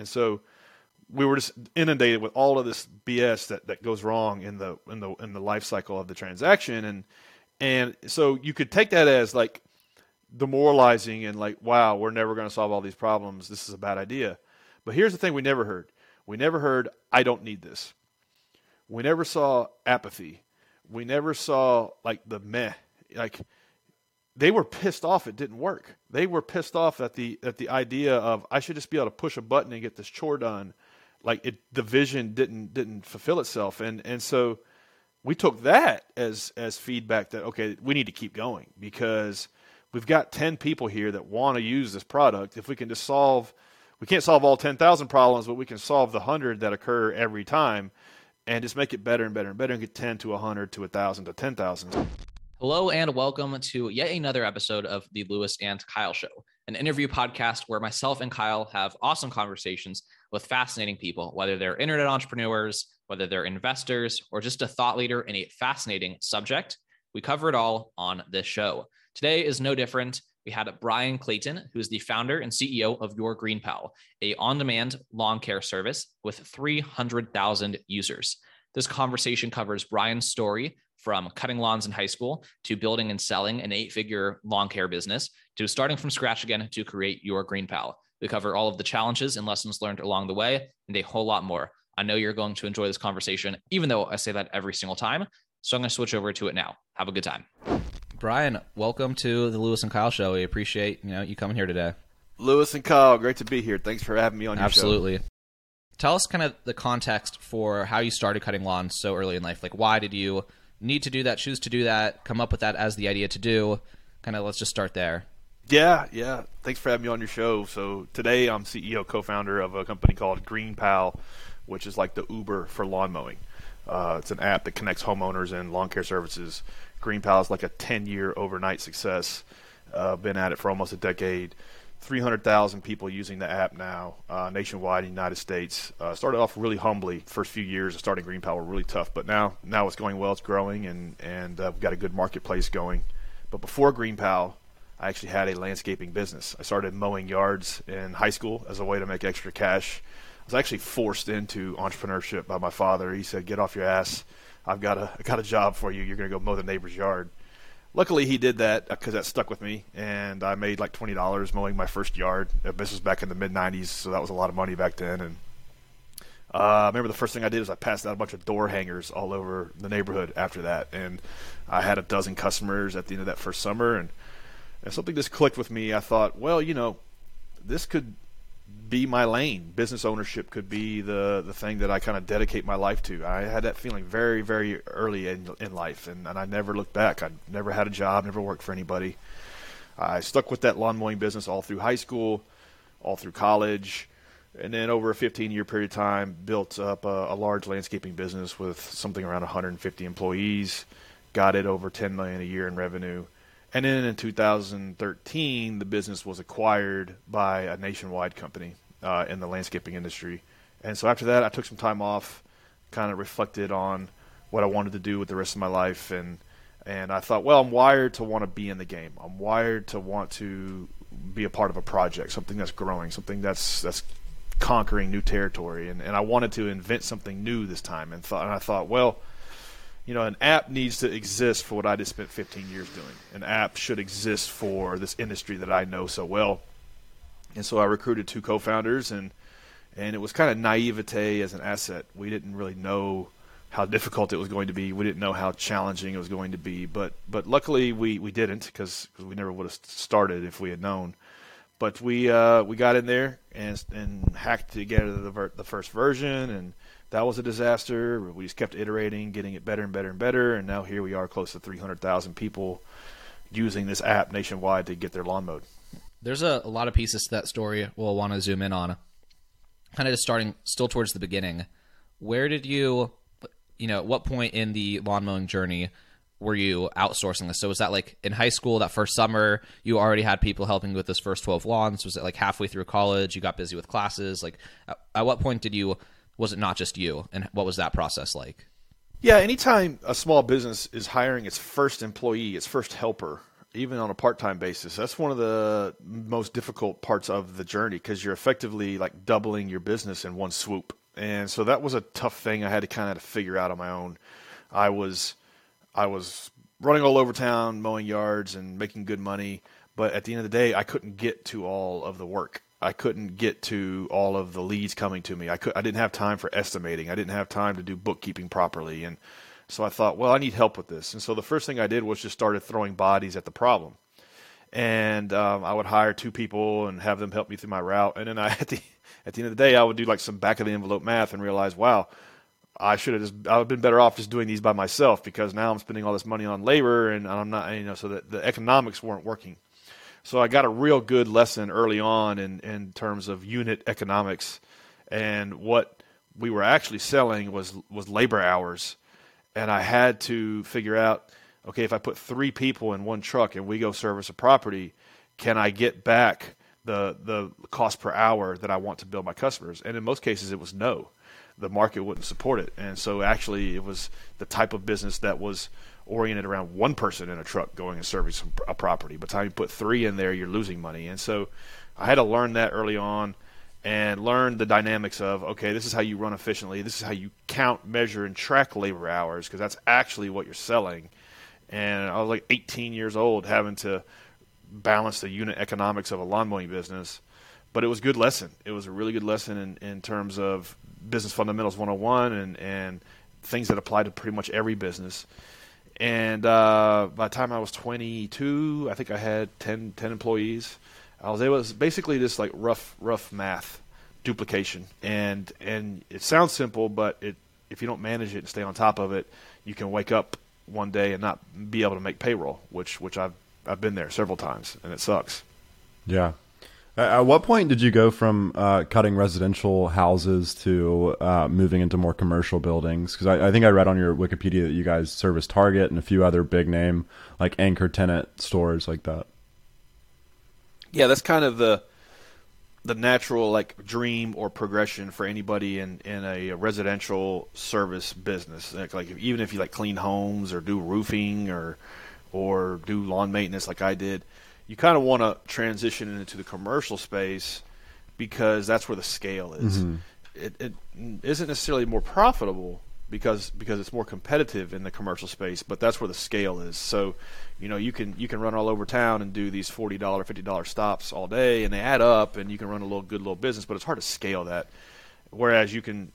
And so we were just inundated with all of this BS that, that goes wrong in the in the in the life cycle of the transaction. And and so you could take that as like demoralizing and like wow we're never going to solve all these problems. This is a bad idea. But here's the thing we never heard. We never heard I don't need this. We never saw apathy. We never saw like the meh. Like they were pissed off it didn't work. They were pissed off at the at the idea of I should just be able to push a button and get this chore done. Like it the vision didn't didn't fulfill itself. And and so we took that as as feedback that okay we need to keep going because we've got 10 people here that want to use this product. If we can just solve we can't solve all 10,000 problems but we can solve the 100 that occur every time and just make it better and better and better and get 10 to 100 to 1000 to 10,000 Hello and welcome to yet another episode of the Louis and Kyle Show, an interview podcast where myself and Kyle have awesome conversations with fascinating people, whether they're internet entrepreneurs, whether they're investors, or just a thought leader in a fascinating subject. We cover it all on this show. Today is no different. We had Bryan Clayton, who is the founder and CEO of Your GreenPal, a on-demand lawn care service with 300,000 users. This conversation covers Bryan's story from cutting lawns in high school to building and selling an eight figure lawn care business to starting from scratch again to create your GreenPal. We cover all of the challenges and lessons learned along the way and a whole lot more. I know you're going to enjoy this conversation, even though I say that every single time. So I'm going to switch over to it now. Have a good time. Bryan, welcome to the Louis and Kyle show. We appreciate you know you coming here today. Louis and Kyle, great to be here. Thanks for having me on your Absolutely. show. Tell us kind of the context for how you started cutting lawns so early in life. Like, why did you need to do that, choose to do that, come up with that as the idea to do? Kind of let's just start there. Yeah, yeah. Thanks for having me on your show. So today I'm CEO, co-founder of a company called GreenPal, which is like the Uber for lawn mowing. Uh, it's an app that connects homeowners and lawn care services. GreenPal is like a 10-year overnight success. Uh, been at it for almost a decade. 300,000 people using the app now uh, nationwide in the United States. Uh, started off really humbly. First few years of starting GreenPal were really tough, but now now it's going well. It's growing, and and uh, we've got a good marketplace going. But before GreenPal, I actually had a landscaping business. I started mowing yards in high school as a way to make extra cash. I was actually forced into entrepreneurship by my father. He said, "Get off your ass. I've got a I got a job for you. You're going to go mow the neighbor's yard." Luckily he did that because that stuck with me and i made like $20 mowing my first yard this was back in the mid 90s so that was a lot of money back then and uh, I remember the first thing I did was I passed out a bunch of door hangers all over the neighborhood after that, and I had a dozen customers at the end of that first summer, and, and something just clicked with me. I thought, well, you know, this could be my lane. Business ownership could be the the thing that I kind of dedicate my life to. I had that feeling very very early in in life, and, and I never looked back. I never had a job, never worked for anybody. I stuck with that lawn mowing business all through high school, all through college, and then over a 15 year period of time, built up a, a large landscaping business with something around 150 employees. Got it over 10 million a year in revenue and then in 2013, the business was acquired by a nationwide company uh, in the landscaping industry. And so after that, I took some time off, kind of reflected on what I wanted to do with the rest of my life, and and I thought, well, I'm wired to want to be in the game. I'm wired to want to be a part of a project, something that's growing, something that's that's conquering new territory, and and I wanted to invent something new this time, and thought, and I thought, well you know, an app needs to exist for what I just spent 15 years doing. An app should exist for this industry that I know so well. And so I recruited two co-founders, and and it was kind of naivete as an asset. We didn't really know how difficult it was going to be. We didn't know how challenging it was going to be. But but luckily we, we didn't because we never would have started if we had known. But we uh, we got in there and and hacked together the ver- the first version and that was a disaster. We just kept iterating, getting it better and better and better, and now here we are, close to 300,000 people using this app nationwide to get their lawn mowed. There's a, a lot of pieces to that story we'll want to zoom in on. Kind of just starting still towards the beginning. Where did you, you know, at what point in the lawn mowing journey were you outsourcing this? So was that like in high school, that first summer, you already had people helping with this first 12 lawns? Was it like halfway through college, you got busy with classes? Like, at, at what point did you was it not just you? And what was that process like? Yeah, anytime a small business is hiring its first employee, its first helper, even on a part-time basis. That's one of the most difficult parts of the journey because you're effectively like doubling your business in one swoop. And so that was a tough thing I had to kind of figure out on my own. I was I was running all over town, mowing yards and making good money, but at the end of the day, I couldn't get to all of the work. I couldn't get to all of the leads coming to me. I could I didn't have time for estimating. I didn't have time to do bookkeeping properly and so I thought, well, I need help with this. And so the first thing I did was just started throwing bodies at the problem. And um, I would hire two people and have them help me through my route. And then I, at the at the end of the day, I would do like some back of the envelope math and realize, wow, I should have just I would have been better off just doing these by myself because now I'm spending all this money on labor and I'm not you know so the economics weren't working. So I got a real good lesson early on in in terms of unit economics and what we were actually selling was was labor hours and I had to figure out okay, if I put three people in one truck and we go service a property, can I get back the the cost per hour that I want to bill my customers? And in most cases, it was no. The market wouldn't support it, and so actually, it was the type of business that was oriented around one person in a truck going and servicing a property. By the time you put three in there, you're losing money, and so I had to learn that early on and learn the dynamics of okay, this is how you run efficiently. This is how you count, measure, and track labor hours because that's actually what you're selling. And I was like 18 years old having to balance the unit economics of a lawn mowing business. But it was a good lesson. It was a really good lesson in, in terms of business fundamentals 101 and, and things that apply to pretty much every business. And uh, by the time I was 22, I think I had 10, 10 employees. I was able basically just like rough rough math duplication. And and it sounds simple but it if you don't manage it and stay on top of it you can wake up one day and not be able to make payroll which which I've I've been there several times and it sucks. Yeah at what point did you go from uh, cutting residential houses to uh, moving into more commercial buildings? Because I, I, think I read on your Wikipedia that you guys service Target and a few other big name like anchor tenant stores like that yeah, that's kind of the the natural like dream or progression for anybody in in a residential service business. Like, like even if you like clean homes or do roofing or or do lawn maintenance like I did, you kind of want to transition into the commercial space because that's where the scale is. Mm-hmm. It, it isn't necessarily more profitable, because because it's more competitive in the commercial space, but that's where the scale is. So, you know, you can you can run all over town and do these forty dollar, fifty dollar stops all day, and they add up, and you can run a little good little business, but it's hard to scale that. Whereas you can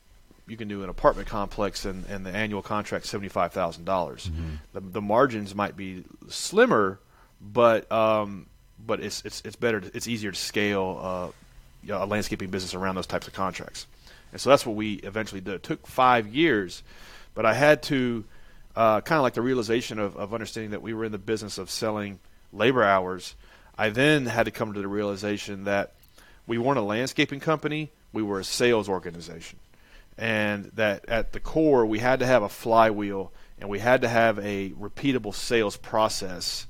you can do an apartment complex and, and the annual contract seventy five thousand dollars. Mm-hmm. The the margins might be slimmer, but um, but it's it's it's better. To, it's easier to scale uh, a landscaping business around those types of contracts. And so that's what we eventually did. It took five years, but I had to uh, kind of like the realization of, of understanding that we were in the business of selling labor hours. I then had to come to the realization that we weren't a landscaping company, we were a sales organization. And that at the core, we had to have a flywheel and we had to have a repeatable sales process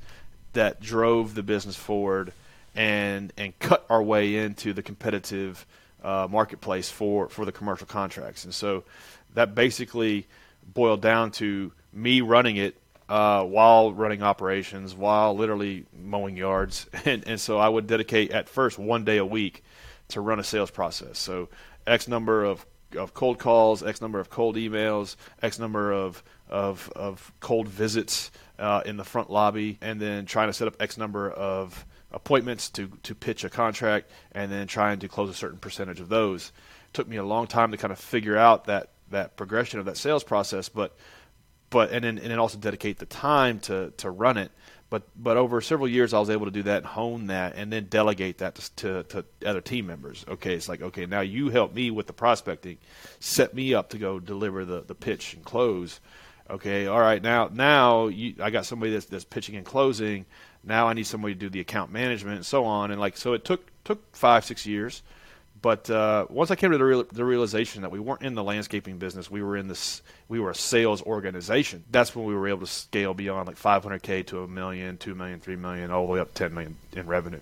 that drove the business forward and, and cut our way into the competitive uh, marketplace for, for the commercial contracts. And so that basically boiled down to me running it uh, while running operations, while literally mowing yards. And, and so I would dedicate at first one day a week to run a sales process. So X number of, of cold calls, X number of cold emails, X number of, of, of cold visits uh, in the front lobby, and then trying to set up X number of appointments to to pitch a contract and then trying to close a certain percentage of those. It took me a long time to kind of figure out that that progression of that sales process, but but and then and then also dedicate the time to to run it. But but over several years, I was able to do that and hone that, and then delegate that to, to, to other team members. Okay, it's like okay, now you help me with the prospecting, set me up to go deliver the the pitch and close. Okay, all right, now now you, I got somebody that's that's pitching and closing now I need somebody to do the account management and so on. And like so, it took took five six years. But uh, once I came to the, real, the realization that we weren't in the landscaping business, we were in this, we were a sales organization. That's when we were able to scale beyond like 500k to a million, two million, three million, all the way up to 10 million in revenue.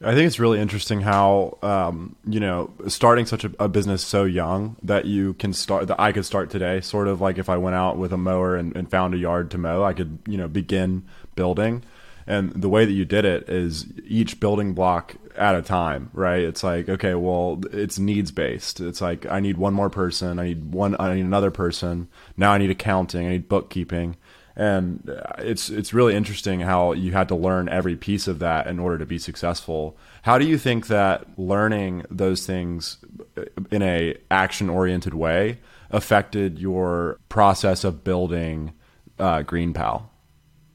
I think it's really interesting how um, you know starting such a, a, business so young that you can start that I could start today. Sort of like if I went out with a mower and, and found a yard to mow, I could you know begin building And the way that you did it is each building block at a time, right? It's like, okay, well, it's needs based. It's like I need one more person, I need one, I need another person. Now I need accounting, I need bookkeeping, and it's it's really interesting how you had to learn every piece of that in order to be successful. How do you think that learning those things in a action oriented way affected your process of building uh, GreenPal?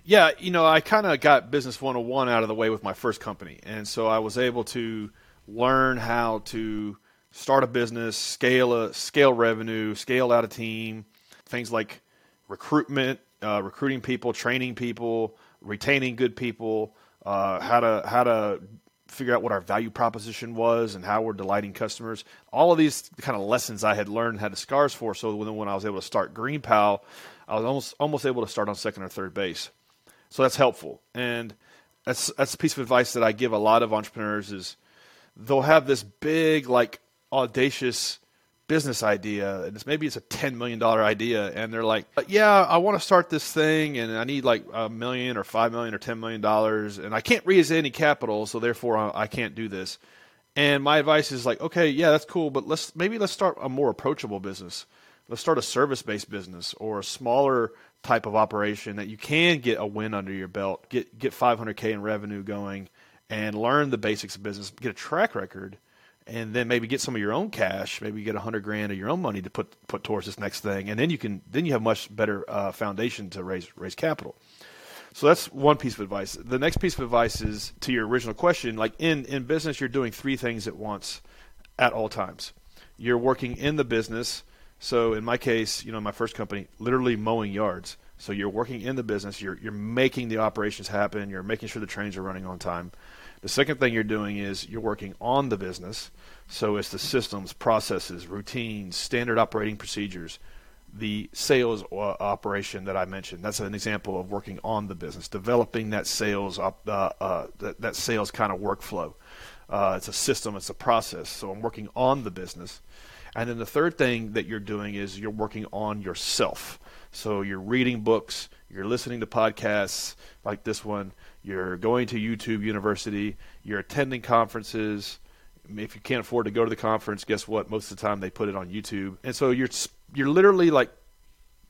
Yeah, you know, I kind of got business 101 out of the way with my first company. And so I was able to learn how to start a business, scale a scale revenue, scale out a team, things like recruitment, uh, recruiting people, training people, retaining good people, uh, how to how to figure out what our value proposition was and how we're delighting customers. All of these kind of lessons I had learned had the scars for. So when, when I was able to start Green GreenPal, I was almost almost able to start on second or third base. So that's helpful. And that's that's a piece of advice that I give a lot of entrepreneurs is they'll have this big like audacious business idea and it's maybe it's a 10 million dollar idea and they're like uh, yeah i want to start this thing and i need like a million or 5 million or 10 million dollars and i can't raise any capital so therefore i can't do this. And my advice is like okay yeah that's cool but let's maybe let's start a more approachable business. Let's start a service based business or a smaller type of operation that you can get a win under your belt get get 500k in revenue going and learn the basics of business get a track record and then maybe get some of your own cash. Maybe get a hundred grand of your own money to put put towards this next thing, and then you can then you have much better uh, foundation to raise raise capital. So that's one piece of advice. The next piece of advice is to your original question. Like in in business, you're doing three things at once, at all times. You're working in the business. So in my case, you know, my first company, literally mowing yards. So you're working in the business. You're you're making the operations happen. You're making sure the trains are running on time. The second thing you're doing is you're working on the business. So it's the systems, processes, routines, standard operating procedures, the sales uh, operation that I mentioned. That's an example of working on the business, developing that sales uh, uh, that, that, sales kind of workflow. Uh, it's a system, it's a process. So I'm working on the business. And then the third thing that you're doing is you're working on yourself. So you're reading books, you're listening to podcasts like this one, you're going to YouTube University, you're attending conferences. If you can't afford to go to the conference, guess what? Most of the time they put it on YouTube. And so you're you're literally like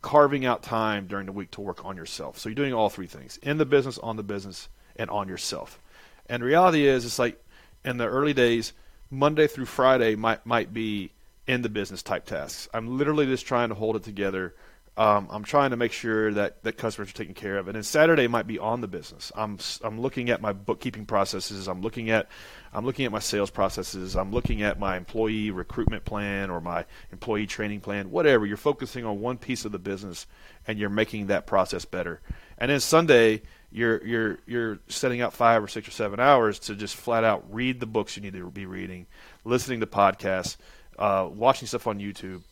carving out time during the week to work on yourself. So you're doing all three things: in the business, on the business, and on yourself. And reality is it's like in the early days, Monday through Friday might might be in the business type tasks. I'm literally just trying to hold it together um, I'm trying to make sure that, that customers are taken care of. And then Saturday might be on the business. I'm I'm looking at my bookkeeping processes. I'm looking at I'm looking at my sales processes. I'm looking at my employee recruitment plan or my employee training plan. Whatever. You're focusing on one piece of the business and you're making that process better. And then Sunday you're you're you're setting out five or six or seven hours to just flat out read the books you need to be reading, listening to podcasts, uh, watching stuff on YouTube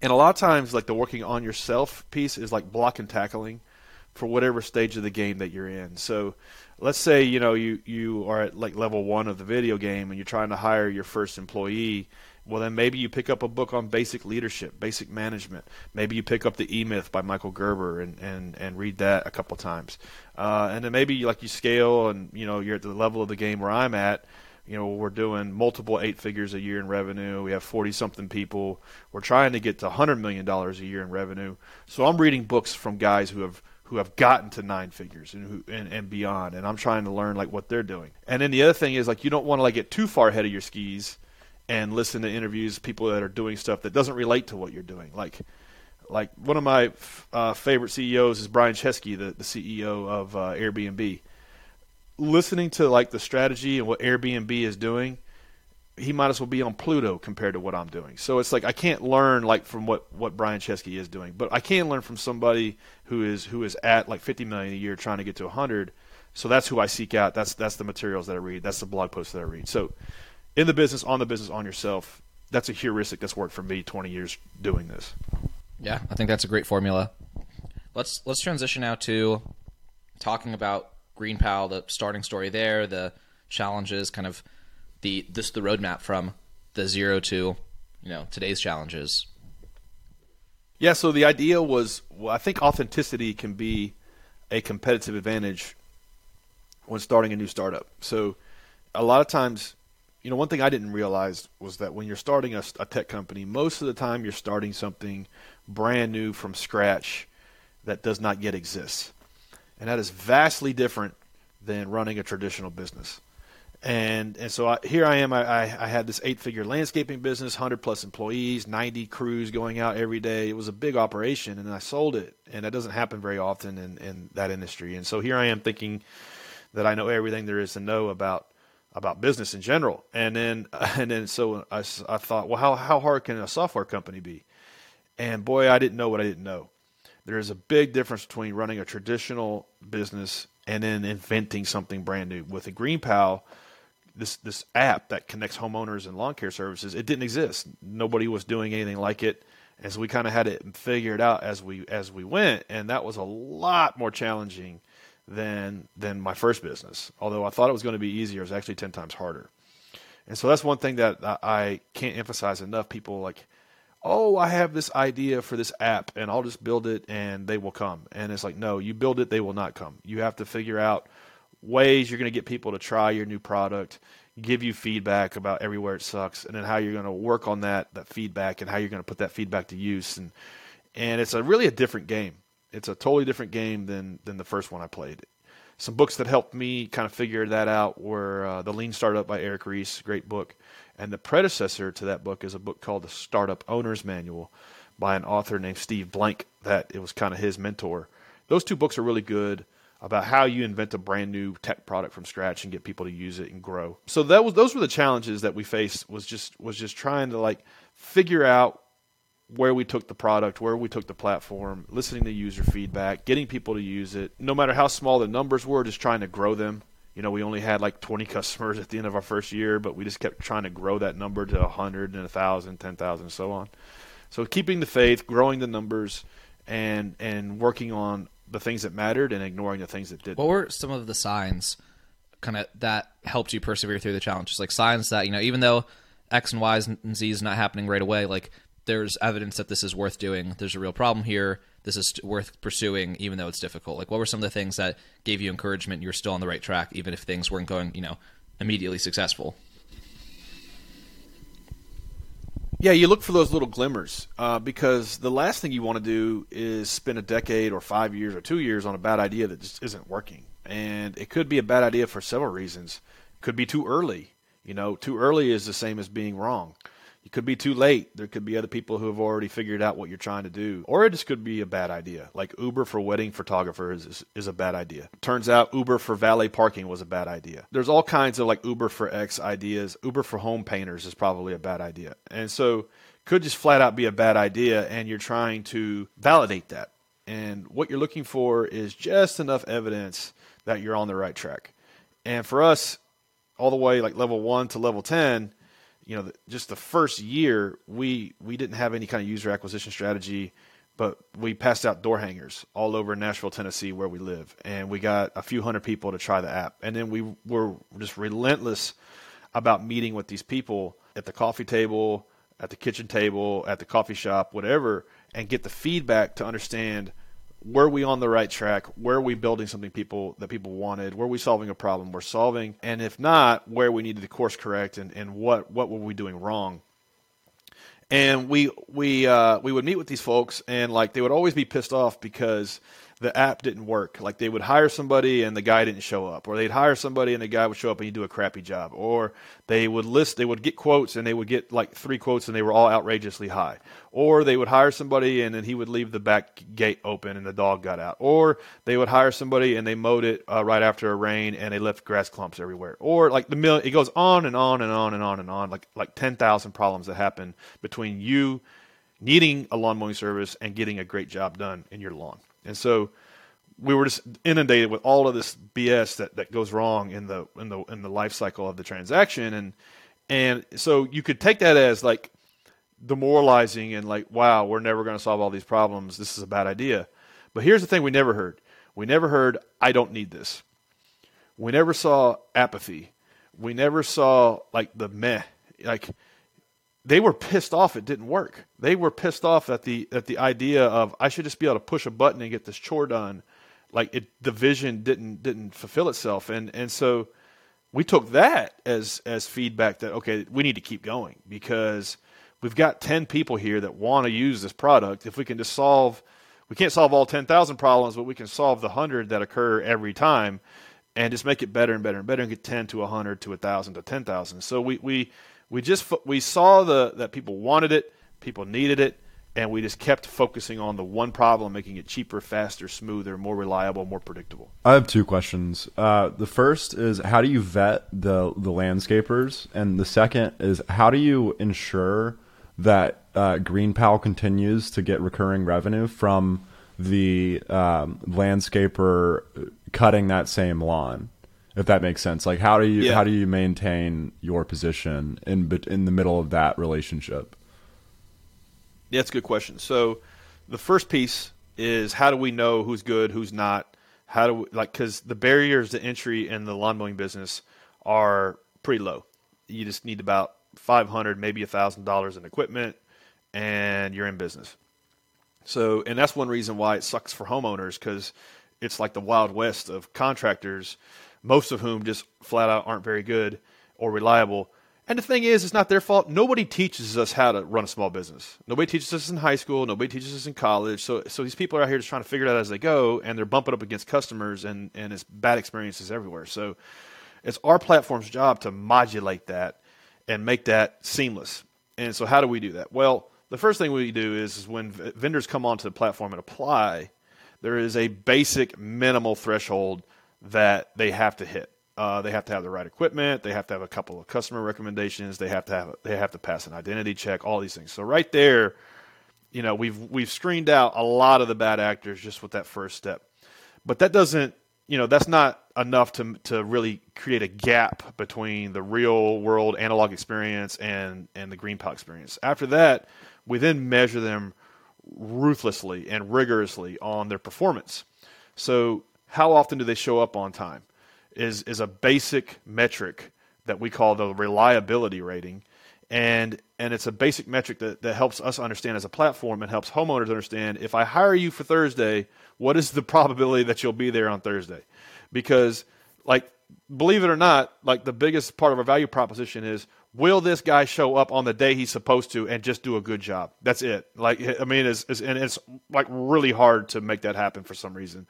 and a lot of times, like the working on yourself piece is like block and tackling for whatever stage of the game that you're in. So, let's say you know you you are at like level one of the video game and you're trying to hire your first employee. Well, then maybe you pick up a book on basic leadership, basic management. Maybe you pick up the E Myth by Michael Gerber and, and, and read that a couple times. Uh, and then maybe like you scale and you know you're at the level of the game where I'm at you know we're doing multiple eight figures a year in revenue. We have 40 something people. We're trying to get to 100 million dollars a year in revenue. So i'm reading books from guys who have who have gotten to nine figures and who and, and beyond and i'm trying to learn like what they're doing. And then the other thing is like you don't want to like get too far ahead of your skis and listen to interviews people that are doing stuff that doesn't relate to what you're doing. Like like one of my uh, favorite CEOs is Brian Chesky, the, the CEO of uh, Airbnb listening to like the strategy and what Airbnb is doing, he might as well be on Pluto compared to what I'm doing. So it's like I can't learn like from what what Brian Chesky is doing, but I can learn from somebody who is who is at like 50 million a year trying to get to 100. So that's who I seek out. That's that's the materials that I read. That's the blog posts that I read. So in the business, on the business, on yourself. That's a heuristic that's worked for me 20 years doing this. Yeah, I think that's a great formula. Let's let's transition now to talking about GreenPal, the starting story there, the challenges, kind of the this the roadmap from the zero to you know today's challenges. Yeah, so the idea was, well, I think authenticity can be a competitive advantage when starting a new startup. So a lot of times, you know, one thing I didn't realize was that when you're starting a, a tech company, most of the time you're starting something brand new from scratch that does not yet exist. And that is vastly different than running a traditional business. And and so I, here I am. I, I, I had this eight figure landscaping business, hundred plus employees, ninety crews going out every day. It was a big operation, and I sold it. And that doesn't happen very often in, in that industry. And so here I am thinking that I know everything there is to know about about business in general. And then and then so I, I thought, well, how how hard can a software company be? And boy, I didn't know what I didn't know. There is a big difference between running a traditional business and then inventing something brand new. With a GreenPal, this this app that connects homeowners and lawn care services, it didn't exist. Nobody was doing anything like it, and so we kind of had it figured out as we as we went, and that was a lot more challenging than than my first business. Although I thought it was going to be easier, it was actually ten times harder. And so that's one thing that I can't emphasize enough. People like, oh, I have this idea for this app, and I'll just build it, and they will come. And it's like, no, you build it, they will not come. You have to figure out ways you're going to get people to try your new product, give you feedback about everywhere it sucks, and then how you're going to work on that that feedback and how you're going to put that feedback to use. And and it's a really a different game it's a totally different game than than the first one I played. Some books that helped me kind of figure that out were uh, The Lean Startup by Eric Ries, great book, and the predecessor to that book is a book called The Startup Owner's Manual by an author named Steve Blank. That it was kind of his mentor. Those two books are really good about how you invent a brand new tech product from scratch and get people to use it and grow. So that was those were the challenges that we faced was just was just trying to like figure out where we took the product, where we took the platform, listening to user feedback, getting people to use it. No matter how small the numbers were, just trying to grow them. You know, we only had like 20 customers at the end of our first year, but we just kept trying to grow that number to 100 and 1,000, 10,000, and so on. So keeping the faith, growing the numbers, and and working on the things that mattered and ignoring the things that didn't. What were some of the signs, kind of that helped you persevere through the challenges? Like signs that you know, even though X and Y and Z is not happening right away, like there's evidence that this is worth doing. There's a real problem here. This is worth pursuing, even though it's difficult. Like, what were some of the things that gave you encouragement? You're still on the right track, even if things weren't going, you know, immediately successful. Yeah, you look for those little glimmers uh, because the last thing you want to do is spend a decade or five years or two years on a bad idea that just isn't working. And it could be a bad idea for several reasons. Could be too early. You know, too early is the same as being wrong. You could be too late. There could be other people who have already figured out what you're trying to do. Or it just could be a bad idea. Like Uber for wedding photographers is, is a bad idea. Turns out Uber for valet parking was a bad idea. There's all kinds of like Uber for X ideas. Uber for home painters is probably a bad idea. And so could just flat out be a bad idea and you're trying to validate that. And what you're looking for is just enough evidence that you're on the right track. And for us, all the way like level one to level 10, you know, just the first year, we we didn't have any kind of user acquisition strategy, but we passed out door hangers all over Nashville, Tennessee, where we live, and we got a few hundred people to try the app, and then we were just relentless about meeting with these people at the coffee table, at the kitchen table, at the coffee shop, whatever, and get the feedback to understand were we on the right track? Were we building something people that people wanted? Were we solving a problem we're solving? And if not, where we needed to course correct and, and what what were we doing wrong? And we we uh, we would meet with these folks and like they would always be pissed off because the app didn't work. Like they would hire somebody and the guy didn't show up, or they'd hire somebody and the guy would show up and he'd do a crappy job, or they would list, they would get quotes and they would get like three quotes and they were all outrageously high, or they would hire somebody and then he would leave the back gate open and the dog got out, or they would hire somebody and they mowed it uh, right after a rain and they left grass clumps everywhere, or like the mill, it goes on and on and on and on and on, like like ten thousand problems that happen between you needing a lawn mowing service and getting a great job done in your lawn. And so we were just inundated with all of this BS that, that goes wrong in the in the in the life cycle of the transaction. And and so you could take that as like demoralizing and like wow we're never going to solve all these problems. This is a bad idea. But here's the thing we never heard. We never heard I don't need this. We never saw apathy. We never saw like the meh. Like they were pissed off it didn't work. They were pissed off at the at the idea of I should just be able to push a button and get this chore done. like it the vision didn't didn't fulfill itself and and so we took that as as feedback that okay we need to keep going because we've got 10 people here that want to use this product if we can just solve we can't solve all 10,000 problems but we can solve the 100 that occur every time and just make it better and better and better and get 10 to 100 to 1000 to 10,000 so we we we just we saw the that people wanted it people needed it and we just kept focusing on the one problem, making it cheaper, faster, smoother, more reliable, more predictable. I have two questions. Uh, the first is how do you vet the the landscapers, and the second is how do you ensure that uh, GreenPal continues to get recurring revenue from the um, landscaper cutting that same lawn? If that makes sense, like how do you Yeah. how do you maintain your position in in the middle of that relationship? Yeah, that's a good question. So, the first piece is how do we know who's good, who's not? How do we, like because the barriers to entry in the lawn mowing business are pretty low. You just need about five hundred, maybe a thousand dollars in equipment, and you're in business. So, and that's one reason why it sucks for homeowners because it's like the wild west of contractors, most of whom just flat out aren't very good or reliable. And the thing is, it's not their fault. Nobody teaches us how to run a small business. Nobody teaches us in high school. Nobody teaches us in college. So, so these people are out here just trying to figure it out as they go, and they're bumping up against customers, and and it's bad experiences everywhere. So, it's our platform's job to modulate that and make that seamless. And so, how do we do that? Well, the first thing we do is, is when v- vendors come onto the platform and apply, there is a basic minimal threshold that they have to hit. Uh, they have to have the right equipment. They have to have a couple of customer recommendations. They have to have they have to pass an identity check. All these things. So right there, you know, we've we've screened out a lot of the bad actors just with that first step. But that doesn't, you know, that's not enough to to really create a gap between the real world analog experience and and the green GreenPal experience. After that, we then measure them ruthlessly and rigorously on their performance. So, how often do they show up on time? Is is a basic metric that we call the reliability rating, and and it's a basic metric that, that helps us understand as a platform and helps homeowners understand if I hire you for Thursday, what is the probability that you'll be there on Thursday? Because like believe it or not, like the biggest part of our value proposition is will this guy show up on the day he's supposed to and just do a good job? That's it. Like I mean, it's, it's and it's like really hard to make that happen for some reason.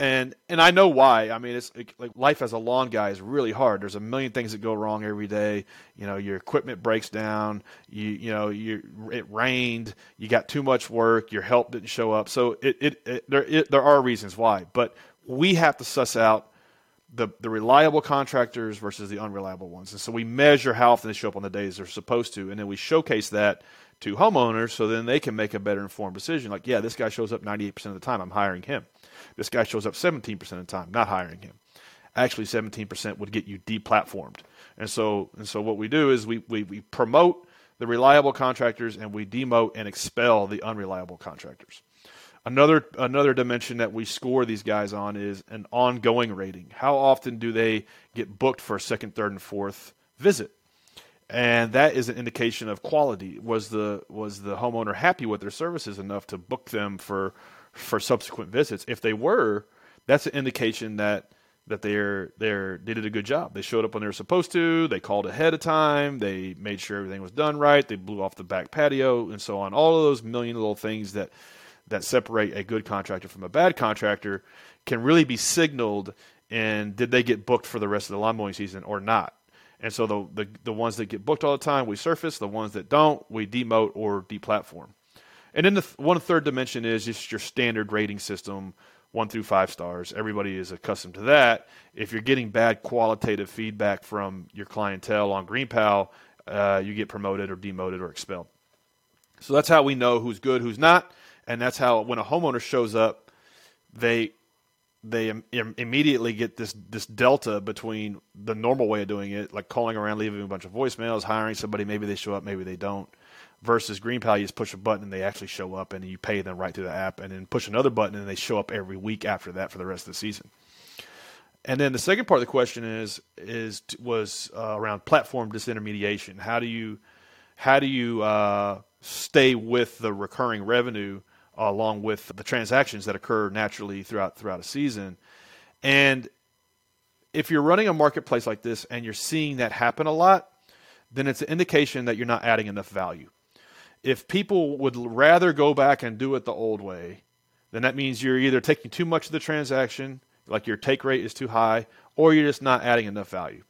And and I know why. I mean, it's like life as a lawn guy is really hard. There's a million things that go wrong every day. You know, your equipment breaks down. You you know, you it rained. You got too much work. Your help didn't show up. So it it, it there it, there are reasons why. But we have to suss out the the reliable contractors versus the unreliable ones. And so we measure how often they show up on the days they're supposed to, and then we showcase that to homeowners so then they can make a better informed decision. Like, yeah, this guy shows up 98% of the time, I'm hiring him. This guy shows up 17% of the time, not hiring him. Actually, 17% would get you deplatformed. And so and so what we do is we, we, we promote the reliable contractors and we demote and expel the unreliable contractors. Another another dimension that we score these guys on is an ongoing rating. How often do they get booked for a second, third, and fourth visit? And that is an indication of quality. Was the was the homeowner happy with their services enough to book them for for subsequent visits? If they were, that's an indication that that they're they're they did a good job. They showed up when they were supposed to. They called ahead of time. They made sure everything was done right. They blew off the back patio and so on. All of those million little things that that separate a good contractor from a bad contractor can really be signaled in did they get booked for the rest of the lawn mowing season or not. And so the, the the ones that get booked all the time, we surface. The ones that don't, we demote or deplatform. And then the th- one third dimension is just your standard rating system, one through five stars. Everybody is accustomed to that. If you're getting bad qualitative feedback from your clientele on GreenPal, uh, you get promoted or demoted or expelled. So that's how we know who's good, who's not, and that's how when a homeowner shows up, they they Im- im- immediately get this this delta between the normal way of doing it, like calling around, leaving a bunch of voicemails, hiring somebody, maybe they show up, maybe they don't, versus GreenPal, you just push a button and they actually show up, and you pay them right through the app, and then push another button and they show up every week after that for the rest of the season. And then the second part of the question is is was uh, around platform disintermediation. How do you how do you uh, stay with the recurring revenue along with the transactions that occur naturally throughout throughout a season. And if you're running a marketplace like this and you're seeing that happen a lot, then it's an indication that you're not adding enough value. If people would rather go back and do it the old way, then that means you're either taking too much of the transaction, like your take rate is too high, or you're just not adding enough value.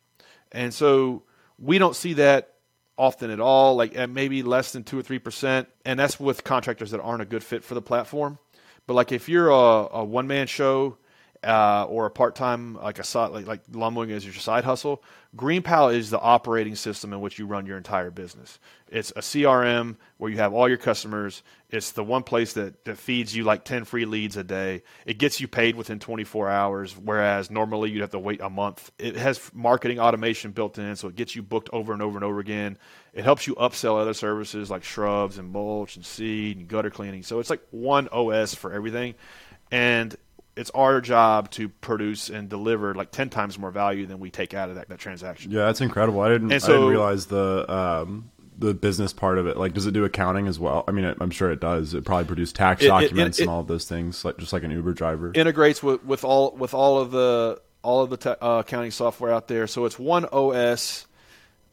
And so we don't see that often at all, like at maybe less than two or three percent, and that's with contractors that aren't a good fit for the platform. But like if you're a, a one man show uh, or a part time like a like, like mowing is your side hustle, GreenPal is the operating system in which you run your entire business. It's a CRM where you have all your customers. It's the one place that, that feeds you like 10 free leads a day. It gets you paid within 24 hours, whereas normally you'd have to wait a month. It has marketing automation built in, so it gets you booked over and over and over again. It helps you upsell other services like shrubs and mulch and seed and gutter cleaning. So it's like one OS for everything. And it's our job to produce and deliver like 10 times more value than we take out of that, that transaction. Yeah, that's incredible. I didn't, so, I didn't realize the um, the business part of it. Like, does it do accounting as well? I mean, I'm sure it does. It probably produce tax it, documents it, it, and all of those things, like just like an Uber driver. Integrates with, with all with all of the all of the te- uh, accounting software out there. So it's one OS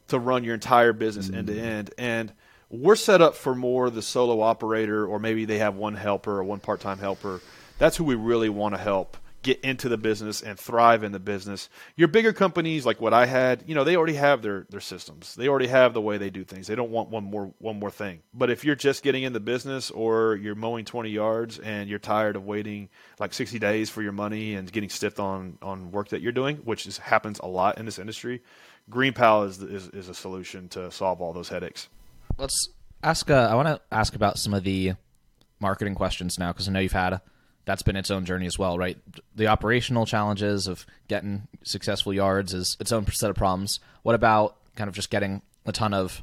to run your entire business end to end, and we're set up for more the solo operator, or maybe they have one helper or one part time helper that's who we really want to help get into the business and thrive in the business. Your bigger companies like what I had, you know, they already have their their systems. They already have the way they do things. They don't want one more one more thing. But if you're just getting in the business or you're mowing 20 yards and you're tired of waiting like 60 days for your money and getting stiffed on on work that you're doing, which is, happens a lot in this industry, GreenPal is, is is a solution to solve all those headaches. Let's ask uh, I want to ask about some of the marketing questions now because I know you've had that's been its own journey as well, right? The operational challenges of getting successful yards is its own set of problems. What about kind of just getting a ton of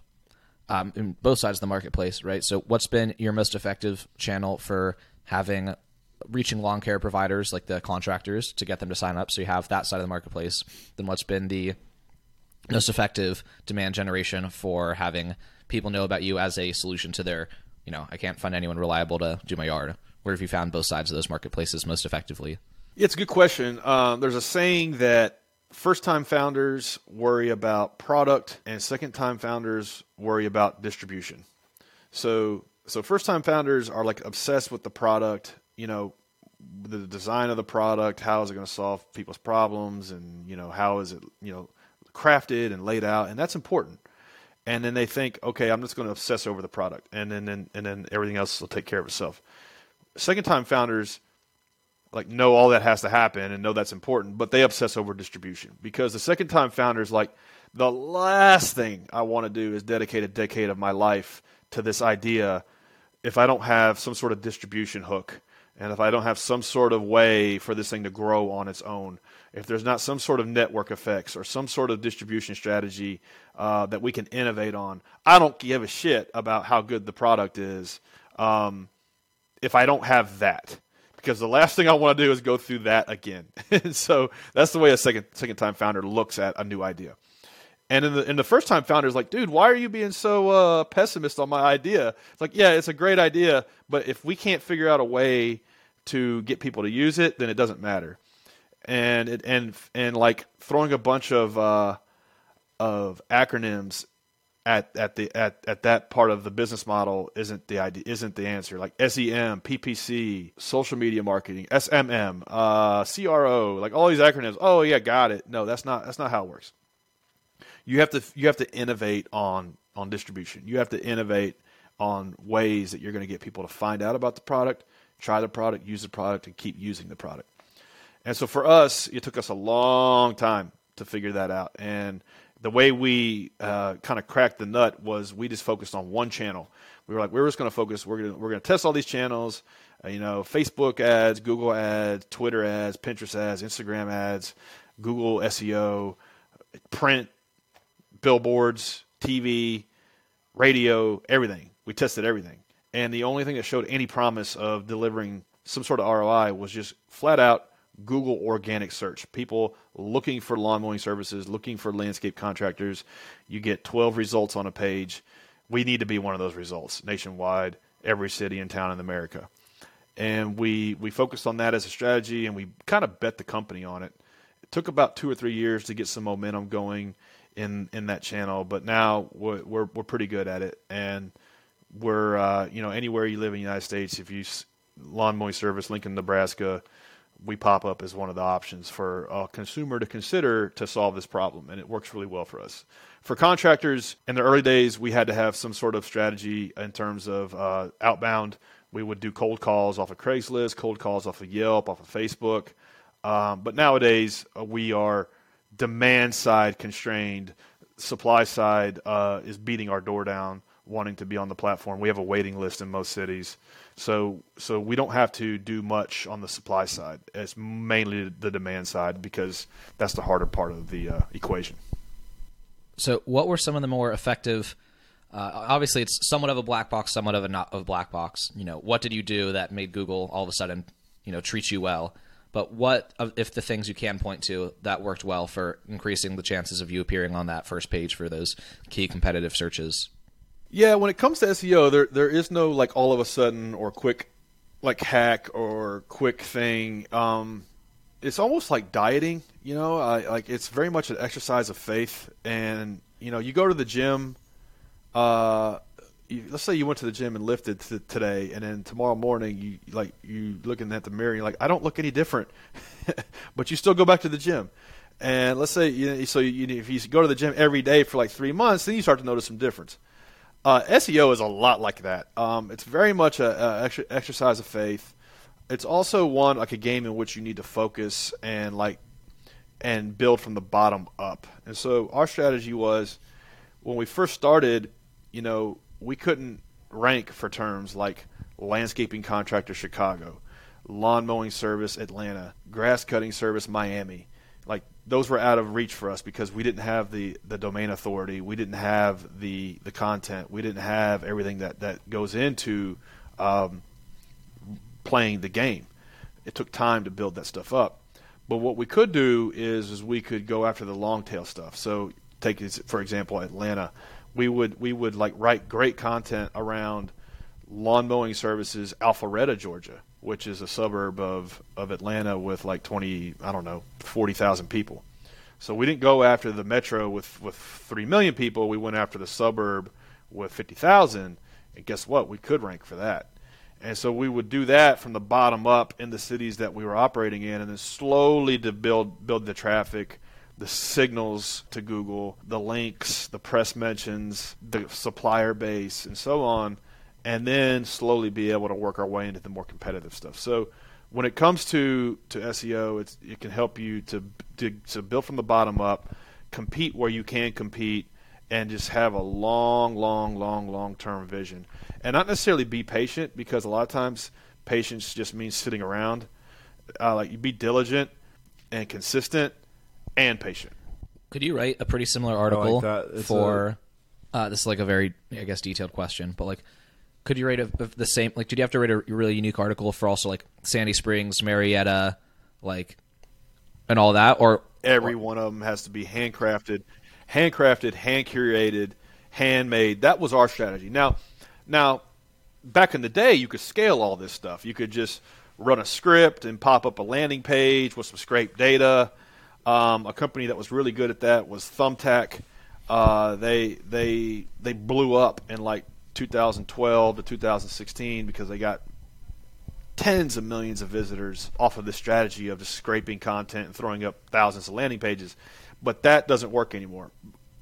um, in both sides of the marketplace, right? So, what's been your most effective channel for having reaching lawn care providers like the contractors to get them to sign up? So you have that side of the marketplace. Then, what's been the most effective demand generation for having people know about you as a solution to their, you know, I can't find anyone reliable to do my yard where have you found both sides of those marketplaces most effectively? It's a good question. Um, there's a saying that first time founders worry about product and second time founders worry about distribution. So, so first time founders are like obsessed with the product, you know, the design of the product, how is it going to solve people's problems and, you know, how is it, you know, crafted and laid out. And that's important. And then they think, okay, I'm just going to obsess over the product and then, and, and then everything else will take care of itself second time founders like know all that has to happen and know that's important, but they obsess over distribution because the second time founders like the last thing I want to do is dedicate a decade of my life to this idea if I don't have some sort of distribution hook and if I don't have some sort of way for this thing to grow on its own, if there's not some sort of network effects or some sort of distribution strategy uh, that we can innovate on, I don't give a shit about how good the product is. Um, if I don't have that. Because the last thing I want to do is go through that again. so that's the way a second second time founder looks at a new idea. And in the in the first time founder is like, dude, why are you being so uh, pessimist on my idea? It's like, yeah, it's a great idea, but if we can't figure out a way to get people to use it, then it doesn't matter. And it, and and like throwing a bunch of uh, of acronyms at at the at, at that part of the business model isn't the idea isn't the answer like SEM, PPC, social media marketing, SMM, uh, CRO, like all these acronyms. Oh yeah, got it. No, that's not that's not how it works. You have to you have to innovate on on distribution. You have to innovate on ways that you're going to get people to find out about the product, try the product, use the product, and keep using the product. And so for us, it took us a long time to figure that out. And the way we uh, kind of cracked the nut was we just focused on one channel. We were like, we are just going to focus. We're going to we're to test all these channels. Uh, you know, Facebook ads, Google ads, Twitter ads, Pinterest ads, Instagram ads, Google SEO, print, billboards, TV, radio, everything. We tested everything, and the only thing that showed any promise of delivering some sort of ROI was just flat out Google organic search. People looking for lawn mowing services, looking for landscape contractors. You get 12 results on a page. We need to be one of those results nationwide, every city and town in America. and we we focused on that as a strategy, and we kind of bet the company on it. It took about two or three years to get some momentum going in in that channel, but now we're we're, we're pretty good at it, and we're uh, you know anywhere you live in the United States, if you lawn mowing service, Lincoln, Nebraska, we pop up as one of the options for a consumer to consider to solve this problem, and it works really well for us. For contractors, in the early days, we had to have some sort of strategy in terms of uh, outbound. We would do cold calls off of Craigslist, cold calls off of Yelp, off of Facebook. Um, but nowadays, uh, we are demand side constrained. Supply side uh, is beating our door down, wanting to be on the platform. We have a waiting list in most cities. So so we don't have to do much on the supply side. It's mainly the demand side because that's the harder part of the uh, equation. So what were some of the more effective? Uh, obviously, it's somewhat of a black box, somewhat of a not of black box. You know, what did you do that made Google all of a sudden, you know, treat you well? But what if the things you can point to that worked well for increasing the chances of you appearing on that first page for those key competitive searches? Yeah, when it comes to SEO, there there is no like all of a sudden or quick like hack or quick thing. Um, it's almost like dieting, you know. I, like it's very much an exercise of faith, and you know, you go to the gym. Uh, you, let's say you went to the gym and lifted t- today, and then tomorrow morning you like you looking at the mirror, and you're like, I don't look any different, but you still go back to the gym. And let's say you know, so you, if you go to the gym every day for like three months, then you start to notice some difference. Uh, SEO is a lot like that. Um, it's very much a, a exercise of faith. It's also one like a game in which you need to focus and like and build from the bottom up. And so our strategy was when we first started, you know, we couldn't rank for terms like landscaping contractor Chicago, lawn mowing service Atlanta, grass cutting service Miami. Like those were out of reach for us because we didn't have the, the domain authority, we didn't have the the content, we didn't have everything that that goes into um, playing the game. It took time to build that stuff up. But what we could do is is we could go after the long tail stuff. So take for example Atlanta, we would we would like write great content around lawn mowing services Alpharetta, Georgia which is a suburb of, of Atlanta with like 20, I don't know, 40,000 people. So we didn't go after the metro with, with 3 million people. We went after the suburb with 50,000. And guess what? We could rank for that. And so we would do that from the bottom up in the cities that we were operating in, and then slowly to build build the traffic, the signals to Google, the links, the press mentions, the supplier base, and so on and then slowly be able to work our way into the more competitive stuff. So when it comes to, to SEO, it's, it can help you to, to, to build from the bottom up, compete where you can compete, and just have a long, long, long, long term vision. And not necessarily be patient because a lot of times patience just means sitting around. Uh, like you be diligent and consistent and patient. Could you write a pretty similar article like for? A... Uh, this is like a very, I guess, detailed question, but like could you write a, the same? Like, did you have to write a really unique article for also like Sandy Springs, Marietta, like, and all that, or every one of them has to be handcrafted, handcrafted, hand curated, handmade. That was our strategy. Now, now, back in the day, you could scale all this stuff. You could just run a script and pop up a landing page with some scraped data. Um, a company that was really good at that was Thumbtack. Uh, they they they blew up in like 2012 to 2016 because they got tens of millions of visitors off of this strategy of just scraping content and throwing up thousands of landing pages. But that doesn't work anymore,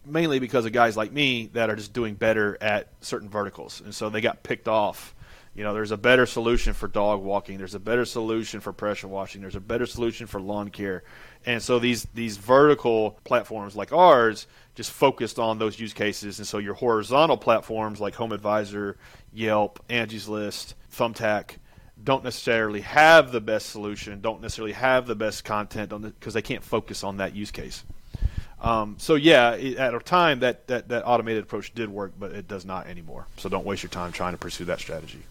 mainly because of guys like me that are just doing better at certain verticals. And so they got picked off. You know, there's a better solution for dog walking. There's a better solution for pressure washing. There's a better solution for lawn care. And so these these vertical platforms like ours just focused on those use cases. And so your horizontal platforms like Home Advisor, Yelp, Angie's List, Thumbtack don't necessarily have the best solution, don't necessarily have the best content because the, they can't focus on that use case. Um, so yeah, it, at a time that, that that automated approach did work, but it does not anymore. So don't waste your time trying to pursue that strategy.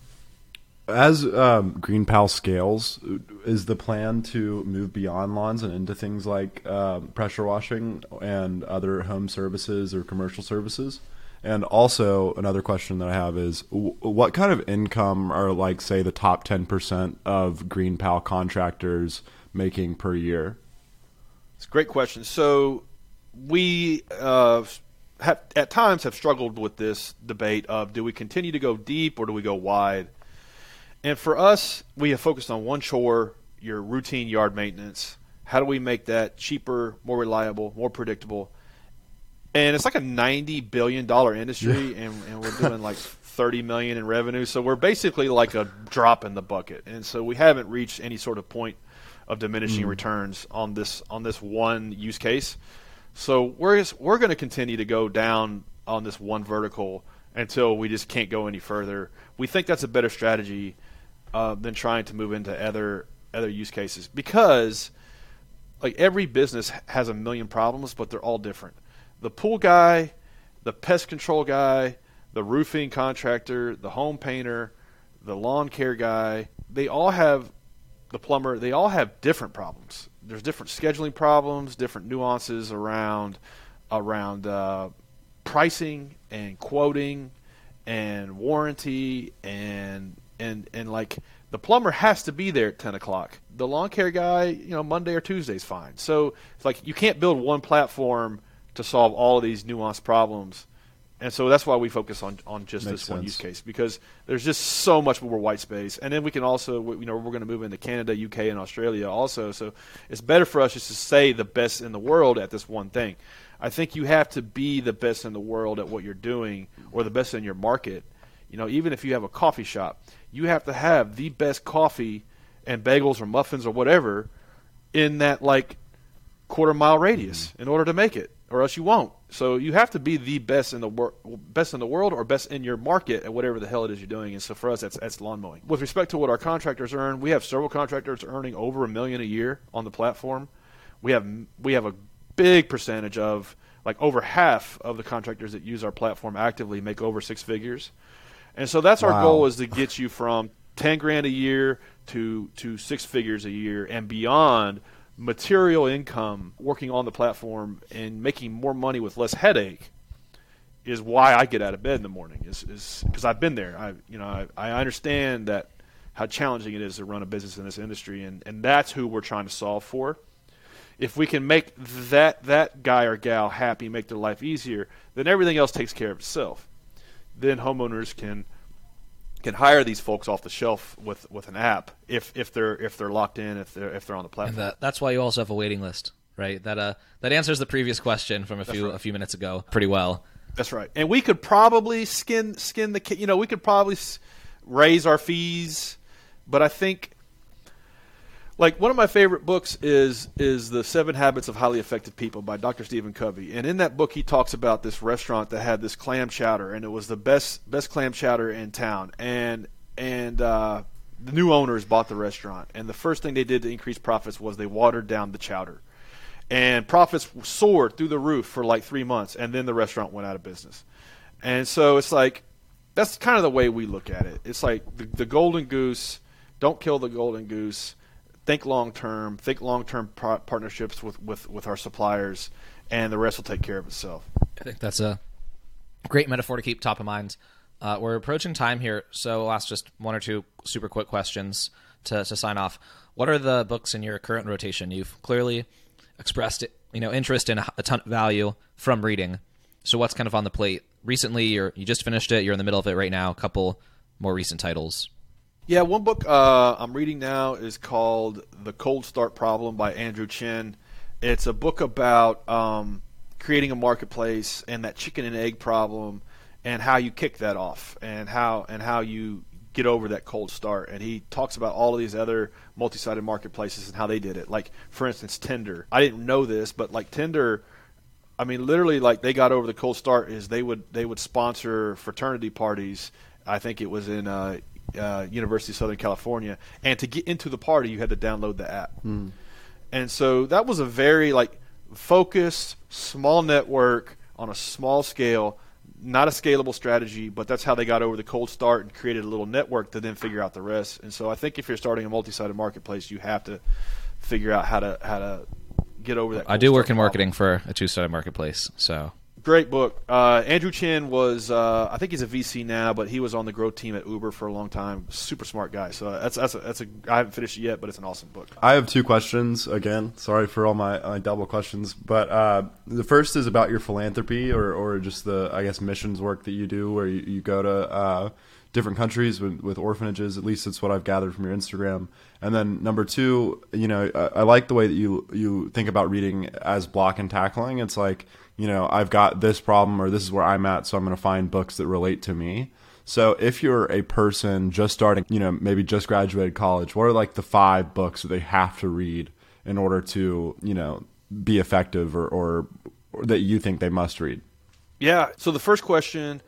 As um, GreenPal scales, is the plan to move beyond lawns and into things like um, pressure washing and other home services or commercial services? And also, another question that I have is what kind of income are, like, say, the top 10% of Green GreenPal contractors making per year? It's a great question. So, we uh, have, at times have struggled with this debate of do we continue to go deep or do we go wide? And for us, we have focused on one chore, your routine yard maintenance. How do we make that cheaper, more reliable, more predictable? and it's like a ninety billion dollar industry, yeah. and, and, we're doing like thirty million in revenue. So we're basically like a drop in the bucket, and so we haven't reached any sort of point of diminishing mm. returns on this on this one use case. So we're just, we're going to continue to go down on this one vertical until we just can't go any further. We think that's a better strategy uh, than trying to move into other other use cases because like every business has a million problems, but they're all different the pool guy, the pest control guy, the roofing contractor, the home painter, the lawn care guy, they all have the plumber, they all have different problems. There's different scheduling problems, different nuances around around uh, pricing and quoting and warranty and and and like the plumber has to be there at 10 o'clock. The lawn care guy, you know, Monday or Tuesday is fine. So it's like you can't build one platform to solve all of these nuanced problems. And so that's why we focus on, on just Makes this one use case because there's just so much more white space. And then we can also, you know, we're going to move into Canada, UK, and Australia also. So it's better for us just to say the best in the world at this one thing. I think you have to be the best in the world at what you're doing or the best in your market. You know, even if you have a coffee shop, you have to have the best coffee and bagels or muffins or whatever in that like quarter mile radius mm-hmm. in order to make it or else you won't. So you have to be the best in the wor- best in the world or best in your market at whatever the hell it is you're doing. And so for us, that's that's lawn mowing. With respect to what our contractors earn, we have several contractors earning over a million a year on the platform. We have we have a big percentage of like over half of the contractors that use our platform actively make over six figures. And so that's wow. our goal is to get you from 10 grand a year to to six figures a year and beyond material income working on the platform and making more money with less headache is why I get out of bed in the morning. Is is because I've been there. I you know I, I understand that how challenging it is to run a business in this industry, and and that's who we're trying to solve for. If we can make that that guy or gal happy, make their life easier, then everything else takes care of itself. Then homeowners can can hire these folks off the shelf with, with an app if, if they're if they're locked in if they're if they're on the platform. That, that's why you also have a waiting list, right? That uh that answers the previous question from a that's few right. a few minutes ago pretty well. That's right. And we could probably skin skin the you know we could probably raise our fees, but I think like one of my favorite books is is the Seven Habits of Highly Effective People by Dr. Stephen Covey, and in that book he talks about this restaurant that had this clam chowder, and it was the best best clam chowder in town, and and uh, the new owners bought the restaurant, and the first thing they did to increase profits was they watered down the chowder, and profits soared through the roof for like three months, and then the restaurant went out of business, and so it's like that's kind of the way we look at it. It's like the, the golden goose. Don't kill the golden goose think long term, think long term par- partnerships with, with, with our suppliers, and the rest will take care of itself. I think that's a great metaphor to keep top of mind. Uh, we're approaching time here, so I'll ask just one or two super quick questions to, to sign off. What are the books in your current rotation? You've clearly expressed you know interest in a ton of value from reading. So what's kind of on the plate recently? Or you just finished it. You're in the middle of it right now. A couple more recent titles. Yeah, one book uh, I'm reading now is called The Cold Start Problem by Andrew Chen. It's a book about um, creating a marketplace and that chicken and egg problem and how you kick that off and how and how you get over that cold start. And he talks about all of these other multi-sided marketplaces and how they did it. Like for instance, Tinder. I didn't know this, but like Tinder. I mean, literally, like they got over the cold start is they would they would sponsor fraternity parties. I think it was in uh, uh, University of Southern California, and to get into the party, you had to download the app. Mm. And so that was a very like focused, small network on a small scale, not a scalable strategy, but that's how they got over the cold start and created a little network to then figure out the rest. And so I think if you're starting a multi-sided marketplace, you have to figure out how to how to get over that. I do work in marketing for a two-sided marketplace, so Great book. Uh, Andrew Chen was, uh, I think he's a VC now, but he was on the growth team at Uber for a long time. Super smart guy. So that's that's a, that's a I haven't finished it yet, but it's an awesome book. I have two questions. Again, sorry for all my, my double questions, but uh, the first is about your philanthropy or or just the I guess missions work that you do, where you, you go to uh, different countries with, with orphanages. At least that's what I've gathered from your Instagram. And then number two, you know, I, I like the way that you you think about reading as block and tackling. It's like you know, I've got this problem or this is where I'm at, so I'm going to find books that relate to me. So if you're a person just starting, you know, maybe just graduated college, what are like the five books that they have to read in order to, you know, be effective or, or, or that you think they must read? Yeah. So the first question,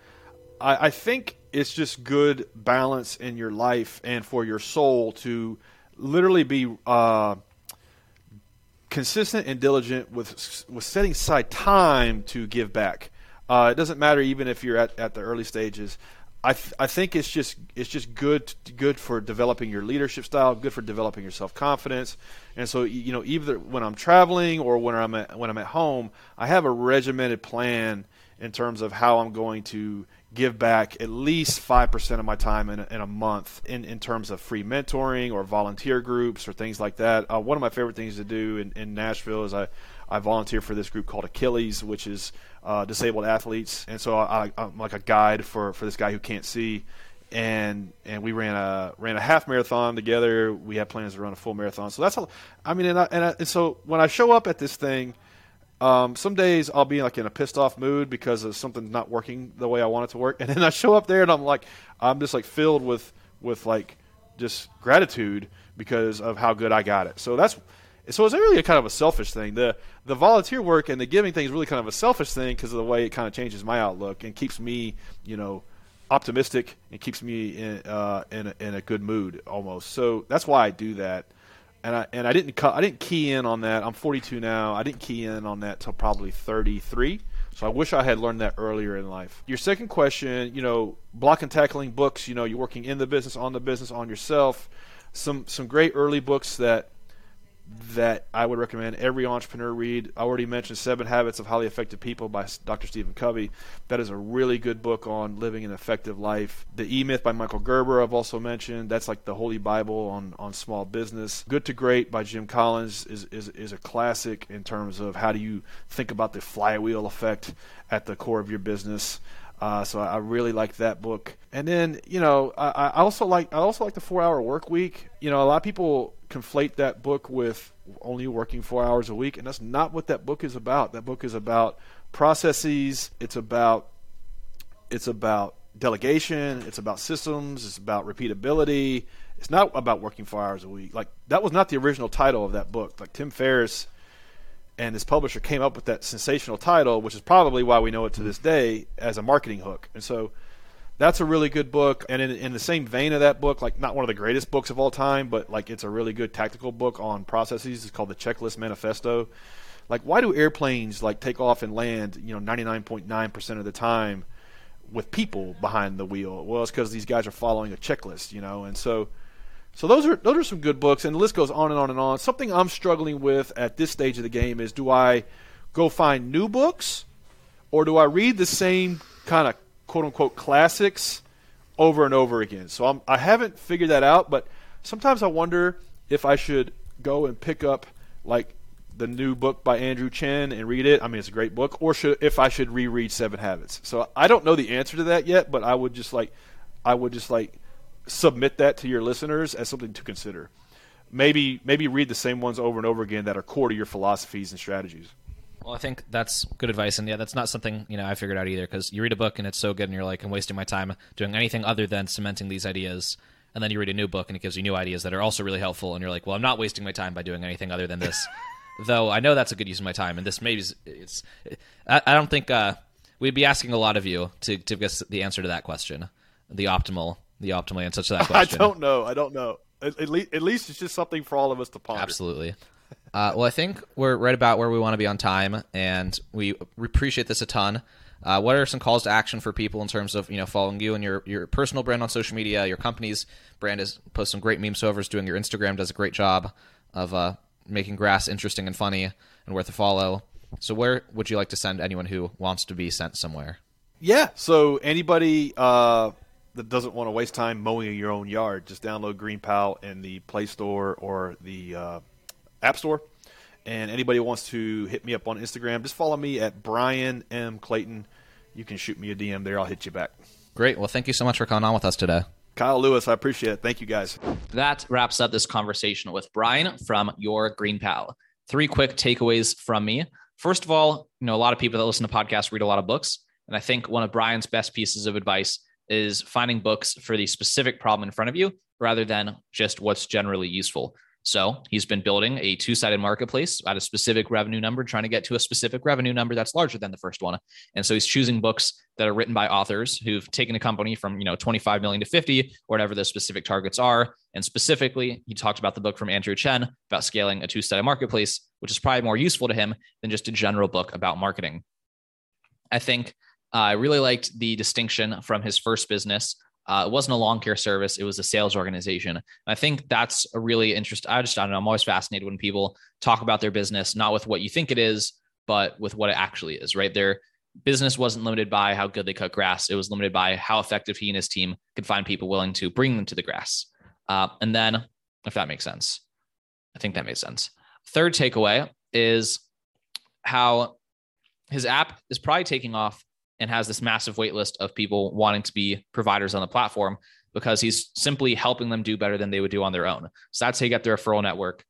I, I think it's just good balance in your life and for your soul to literally be uh, consistent and diligent with with setting aside time to give back. Uh, it doesn't matter even if you're at, at the early stages. I, th- I think it's just it's just good good for developing your leadership style, good for developing your self confidence, and so you know either when I'm traveling or when I'm at, when I'm at home, I have a regimented plan in terms of how I'm going to give back at least 5% of my time in a, in a month in, in terms of free mentoring or volunteer groups or things like that. Uh, one of my favorite things to do in, in Nashville is I, I volunteer for this group called Achilles, which is uh, disabled athletes. And so I, I'm like a guide for, for this guy who can't see. And and we ran a ran a half marathon together. We had plans to run a full marathon. So that's all. I mean, and, I, and, I, and so when I show up at this thing, um, some days I'll be like in a pissed off mood because of something not working the way I want it to work, and then I show up there and I'm like, I'm just like filled with with like just gratitude because of how good I got it. So that's so it's really a kind of a selfish thing. The the volunteer work and the giving thing is really kind of a selfish thing because of the way it kind of changes my outlook and keeps me, you know, optimistic and keeps me in uh, in a, in a good mood almost. So that's why I do that and I and I didn't cu- I didn't key in on that. I'm 42 now. I didn't key in on that till probably 33. So I wish I had learned that earlier in life. Your second question, you know, block and tackling books. You know, you're working in the business, on the business, on yourself. Some some great early books that that I would recommend every entrepreneur read. I already mentioned Seven Habits of Highly Effective People by Dr. Stephen Covey. That is a really good book on living an effective life. The E Myth by Michael Gerber, I've also mentioned. That's like the Holy Bible on, on small business. Good to Great by Jim Collins is, is, is a classic in terms of how do you think about the flywheel effect at the core of your business. Uh, so I really like that book. And then you know I, I also like I also like the Four Hour Work Week. You know a lot of people conflate that book with only working four hours a week, and that's not what that book is about. That book is about processes. It's about it's about delegation. It's about systems. It's about repeatability. It's not about working four hours a week. Like that was not the original title of that book. Like Tim Ferriss and his publisher came up with that sensational title, which is probably why we know it to this day as a marketing hook. And so that's a really good book. And in, in the same vein of that book, like not one of the greatest books of all time, but like it's a really good tactical book on processes. It's called the Checklist Manifesto. Like, why do airplanes like take off and land, you know, 99.9% of the time with people behind the wheel? Well, it's because these guys are following a checklist, you know, and so so those are those are some good books, and the list goes on and on and on. Something I'm struggling with at this stage of the game is: do I go find new books, or do I read the same kind of quote unquote classics over and over again? So I'm, I haven't figured that out, but sometimes I wonder if I should go and pick up like the new book by Andrew Chen and read it. I mean, it's a great book, or should if I should reread Seven Habits. So I don't know the answer to that yet, but I would just like I would just like submit that to your listeners as something to consider. Maybe maybe read the same ones over and over again that are core to your philosophies and strategies. Well, I think that's good advice, and yeah, that's not something you know I figured out either. Because you read a book and it's so good, and you're like, I'm wasting my time doing anything other than cementing these ideas. And then you read a new book, and it gives you new ideas that are also really helpful, and you're like, well, I'm not wasting my time by doing anything other than this. Though I know that's a good use of my time, and this maybe is, it's. I, I don't think uh, we'd be asking a lot of you to to guess the answer to that question, the optimal the optimal answer to that question? I don't know. I don't know. At, at, least, at least it's just something for all of us to ponder. Absolutely. Uh, well, I think we're right about where we want to be on time, and we appreciate this a ton. Uh, what are some calls to action for people in terms of you know following you and your your personal brand on social media? Your company's brand is post some great memes overs. Doing your Instagram does a great job of uh, making grass interesting and funny and worth a follow. So where would you like to send anyone who wants to be sent somewhere? Yeah. So anybody uh, that doesn't want to waste time mowing your own yard, just download Green GreenPal in the Play Store or the uh, App Store. And anybody wants to hit me up on Instagram, just follow me at Bryan M Clayton. You can shoot me a DM there. I'll hit you back. Great. Well, thank you so much for coming on with us today. Kyle Louis, I appreciate it. Thank you guys. That wraps up this conversation with Bryan from Your GreenPal. Three quick takeaways from me. First of all, you know, a lot of people that listen to podcasts read a lot of books. And I think one of Bryan's best pieces of advice is finding books for the specific problem in front of you rather than just what's generally useful. So he's been building a two sided marketplace at a specific revenue number, trying to get to a specific revenue number that's larger than the first one. And so he's choosing books that are written by authors who've taken a company from, you know, 25 million to 50 or whatever the specific targets are. And specifically, he talked about the book from Andrew Chen about scaling a two sided marketplace, which is probably more useful to him than just a general book about marketing. I think I really liked the distinction from his first business uh, it wasn't a lawn care service; it was a sales organization. And I think that's a really interesting. I just I don't know. I'm always fascinated when people talk about their business, not with what you think it is, but with what it actually is. Right? Their business wasn't limited by how good they cut grass; it was limited by how effective he and his team could find people willing to bring them to the grass. Uh, and then, if that makes sense, I think that makes sense. Third takeaway is how his app is probably taking off and has this massive wait list of people wanting to be providers on the platform because he's simply helping them do better than they would do on their own. So that's how you get their referral network.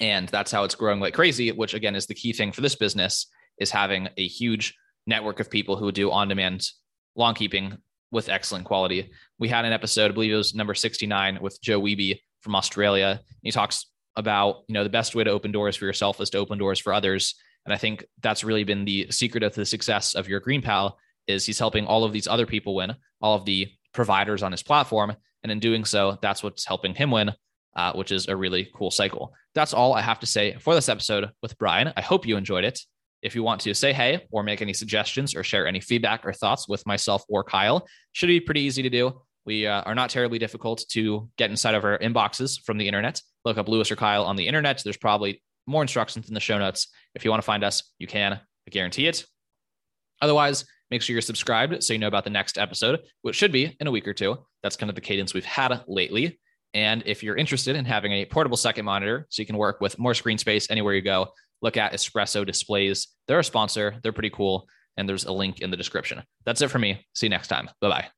And that's how it's growing like crazy, which again is the key thing for this business is having a huge network of people who do on-demand lawn keeping with excellent quality. We had an episode, I believe it was number 69 with Joe Wiebe from Australia. He talks about, you know, the best way to open doors for yourself is to open doors for others. And I think that's really been the secret of the success of your GreenPal is he's helping all of these other people win, all of the providers on his platform. And in doing so, that's what's helping him win, uh, which is a really cool cycle. That's all I have to say for this episode with Bryan. I hope you enjoyed it. If you want to say hey or make any suggestions or share any feedback or thoughts with myself or Kyle, should be pretty easy to do. We uh, are not terribly difficult to get inside of our inboxes from the internet. Look up Louis or Kyle on the internet. There's probably more instructions in the show notes. If you want to find us, you can. I guarantee it. Otherwise, make sure you're subscribed so you know about the next episode, which should be in a week or two. That's kind of the cadence we've had lately. And if you're interested in having a portable second monitor so you can work with more screen space anywhere you go, look at Espresso Displays. They're a sponsor, they're pretty cool. And there's a link in the description. That's it for me. See you next time. Bye bye.